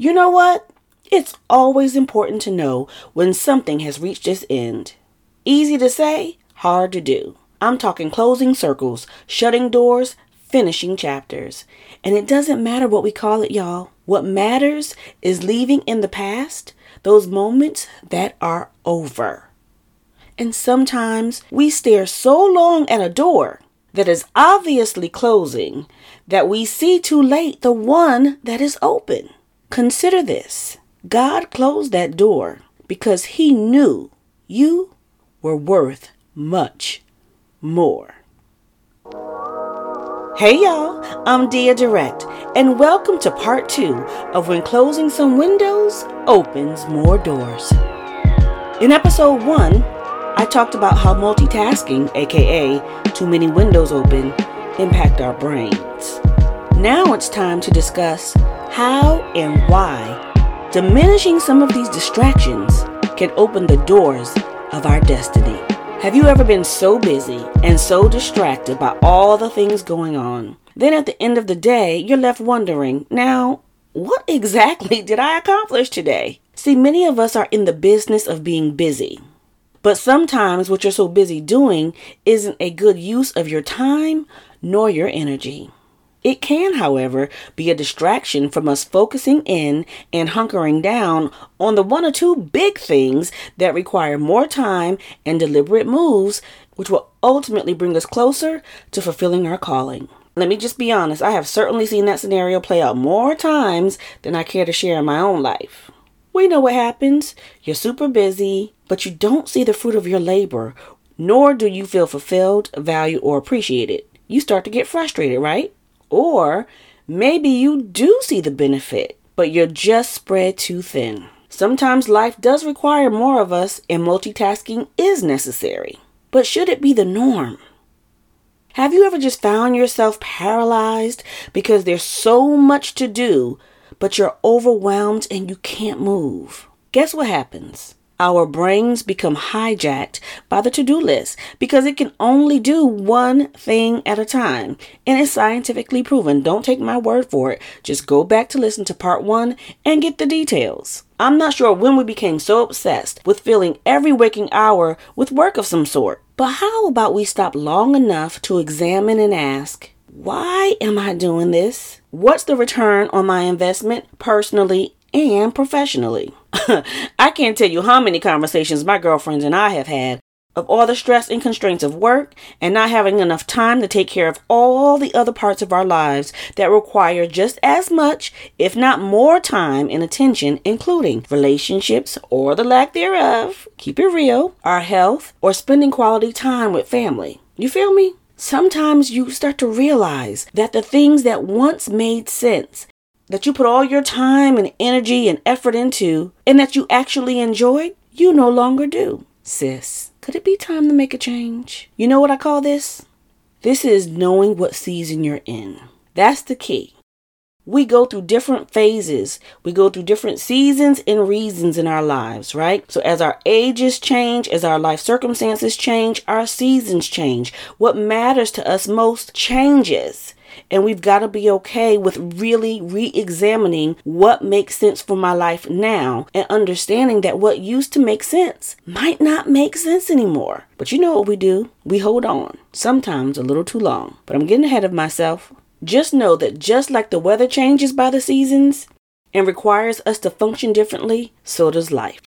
You know what? It's always important to know when something has reached its end. Easy to say, hard to do. I'm talking closing circles, shutting doors, finishing chapters. And it doesn't matter what we call it, y'all. What matters is leaving in the past those moments that are over. And sometimes we stare so long at a door that is obviously closing that we see too late the one that is open. Consider this God closed that door because He knew you were worth much more. Hey y'all, I'm Deya Direct, and welcome to part two of When Closing Some Windows Opens More Doors. In episode one, I talked about how multitasking, aka too many windows open, impact our brains. Now it's time to discuss how and why diminishing some of these distractions can open the doors of our destiny. Have you ever been so busy and so distracted by all the things going on? Then at the end of the day, you're left wondering, now, what exactly did I accomplish today? See, many of us are in the business of being busy. But sometimes what you're so busy doing isn't a good use of your time nor your energy. It can, however, be a distraction from us focusing in and hunkering down on the one or two big things that require more time and deliberate moves, which will ultimately bring us closer to fulfilling our calling. Let me just be honest, I have certainly seen that scenario play out more times than I care to share in my own life. We know what happens. You're super busy, but you don't see the fruit of your labor, nor do you feel fulfilled, valued, or appreciated. You start to get frustrated, right? Or maybe you do see the benefit, but you're just spread too thin. Sometimes life does require more of us and multitasking is necessary. But should it be the norm? Have you ever just found yourself paralyzed because there's so much to do, but you're overwhelmed and you can't move? Guess what happens? Our brains become hijacked by the to do list because it can only do one thing at a time. And it's scientifically proven. Don't take my word for it. Just go back to listen to part one and get the details. I'm not sure when we became so obsessed with filling every waking hour with work of some sort. But how about we stop long enough to examine and ask, why am I doing this? What's the return on my investment personally and professionally. I can't tell you how many conversations my girlfriends and I have had of all the stress and constraints of work and not having enough time to take care of all the other parts of our lives that require just as much, if not more time and attention, including relationships or the lack thereof, keep it real, our health, or spending quality time with family. You feel me? Sometimes you start to realize that the things that once made sense that you put all your time and energy and effort into and that you actually enjoyed, you no longer do. Sis, could it be time to make a change? You know what I call this? This is knowing what season you're in. That's the key. We go through different phases. We go through different seasons and reasons in our lives, right? So, as our ages change, as our life circumstances change, our seasons change. What matters to us most changes. And we've got to be okay with really re examining what makes sense for my life now and understanding that what used to make sense might not make sense anymore. But you know what we do? We hold on, sometimes a little too long. But I'm getting ahead of myself. Just know that just like the weather changes by the seasons and requires us to function differently, so does life.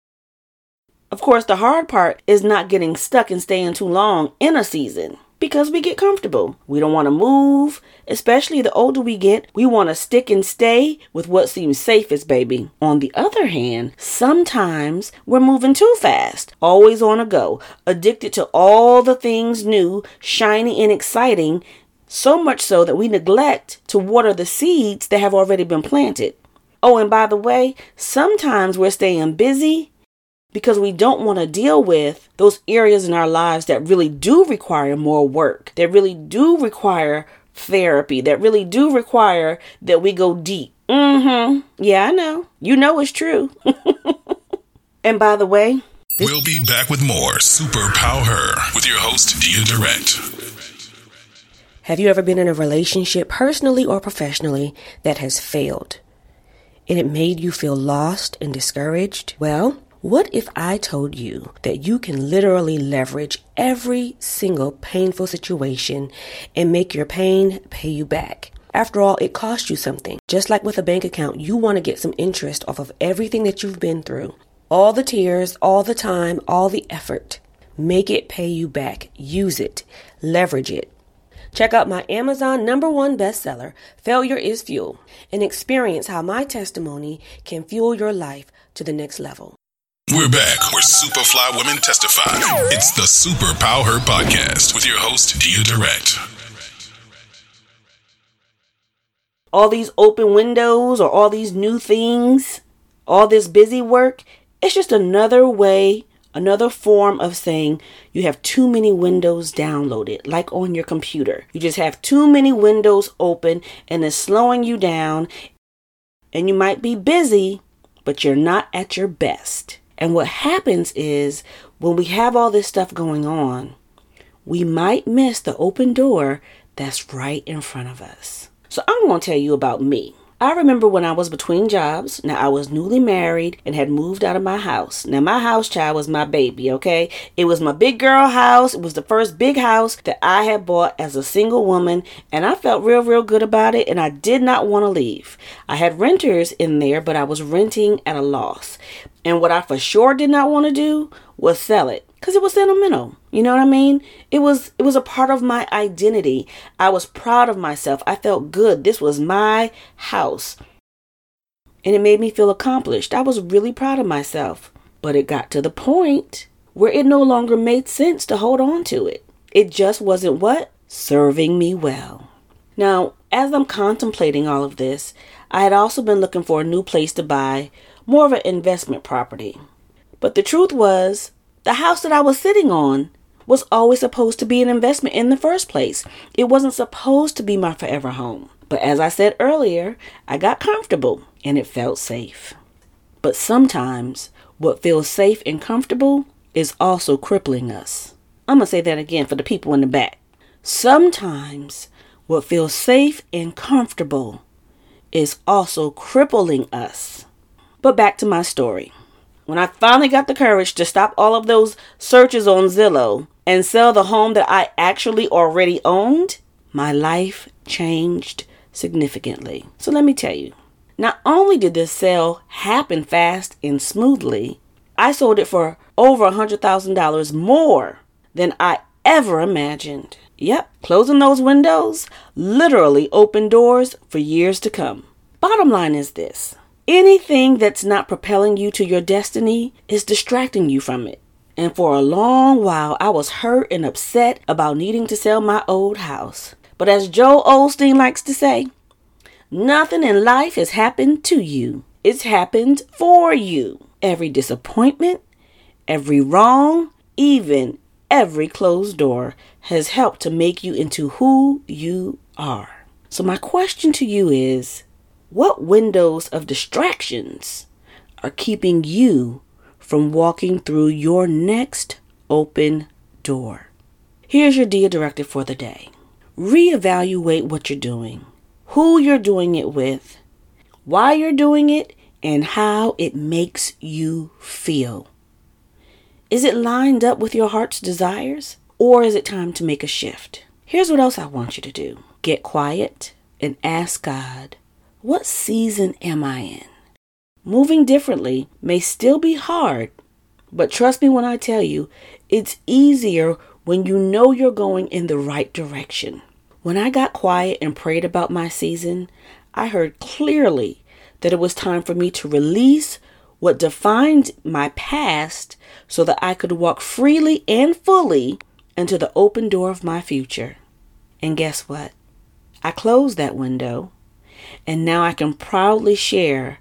Of course, the hard part is not getting stuck and staying too long in a season because we get comfortable. We don't want to move, especially the older we get. We want to stick and stay with what seems safest, baby. On the other hand, sometimes we're moving too fast, always on a go, addicted to all the things new, shiny, and exciting, so much so that we neglect to water the seeds that have already been planted. Oh, and by the way, sometimes we're staying busy because we don't want to deal with those areas in our lives that really do require more work, that really do require therapy, that really do require that we go deep. Mm hmm. Yeah, I know. You know it's true. and by the way, we'll be back with more Super Power Her with your host, Deya Direct. Have you ever been in a relationship, personally or professionally, that has failed? and it made you feel lost and discouraged? Well, what if I told you that you can literally leverage every single painful situation and make your pain pay you back? After all, it cost you something. Just like with a bank account, you want to get some interest off of everything that you've been through. All the tears, all the time, all the effort. Make it pay you back. Use it. Leverage it. Check out my Amazon number one bestseller, Failure is Fuel, and experience how my testimony can fuel your life to the next level. We're back where Superfly Women testify. It's the Super Power Her podcast with your host, Deya Direct. All these open windows or all these new things, all this busy work, it's just another way, another form of saying you have too many windows downloaded, like on your computer. You just have too many windows open and it's slowing you down, and you might be busy, but you're not at your best. And what happens is when we have all this stuff going on, we might miss the open door that's right in front of us. So I'm going to tell you about me. I remember when I was between jobs. Now, I was newly married and had moved out of my house. Now, my house child was my baby, okay? It was my big girl house. It was the first big house that I had bought as a single woman, and I felt real, real good about it, and I did not want to leave. I had renters in there, but I was renting at a loss. And what I for sure did not want to do was sell it because it was sentimental. You know what I mean? It was it was a part of my identity. I was proud of myself. I felt good. This was my house. And it made me feel accomplished. I was really proud of myself. But it got to the point where it no longer made sense to hold on to it. It just wasn't what? Serving me well. Now, as I'm contemplating all of this, I had also been looking for a new place to buy more of an investment property. But the truth was, the house that I was sitting on was always supposed to be an investment in the first place. It wasn't supposed to be my forever home. But as I said earlier, I got comfortable and it felt safe. But sometimes what feels safe and comfortable is also crippling us. I'm going to say that again for the people in the back. Sometimes what feels safe and comfortable is also crippling us. But back to my story. When I finally got the courage to stop all of those searches on Zillow and sell the home that I actually already owned, my life changed significantly. So let me tell you, not only did this sale happen fast and smoothly, I sold it for over a $100,000 more than I ever imagined. Yep, closing those windows literally opened doors for years to come. Bottom line is this Anything that's not propelling you to your destiny is distracting you from it. And for a long while, I was hurt and upset about needing to sell my old house. But as Joel Osteen likes to say, nothing in life has happened to you, it's happened for you. Every disappointment, every wrong, even every closed door has helped to make you into who you are. So, my question to you is what windows of distractions are keeping you from walking through your next open door? Here's your Deya directive for the day. Reevaluate what you're doing, who you're doing it with, why you're doing it, and how it makes you feel. Is it lined up with your heart's desires, or is it time to make a shift? Here's what else I want you to do get quiet and ask God what season am I in? Moving differently may still be hard, but trust me when I tell you, it's easier when you know you're going in the right direction. When I got quiet and prayed about my season, I heard clearly that it was time for me to release what defined my past so that I could walk freely and fully into the open door of my future. And guess what? I closed that window and now I can proudly share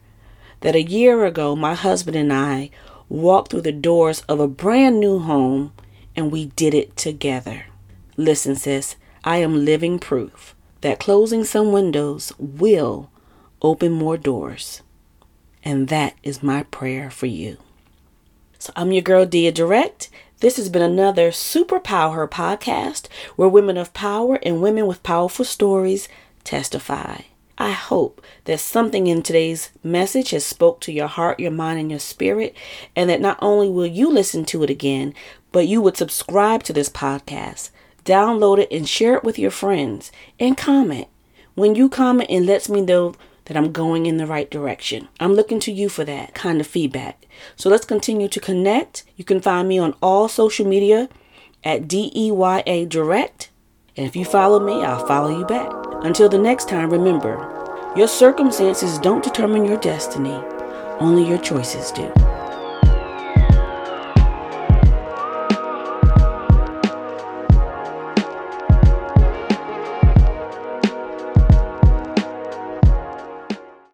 that a year ago, my husband and I walked through the doors of a brand new home and we did it together. Listen, sis, I am living proof that closing some windows will open more doors. And that is my prayer for you. So I'm your girl, Deya Direct. This has been another Super Power podcast where women of power and women with powerful stories testify. I hope that something in today's message has spoke to your heart, your mind, and your spirit, and that not only will you listen to it again, but you would subscribe to this podcast, download it, and share it with your friends, and comment. When you comment, it lets me know that I'm going in the right direction. I'm looking to you for that kind of feedback. So let's continue to connect. You can find me on all social media at DEYA Direct. And if you follow me, I'll follow you back. Until the next time, remember your circumstances don't determine your destiny, only your choices do.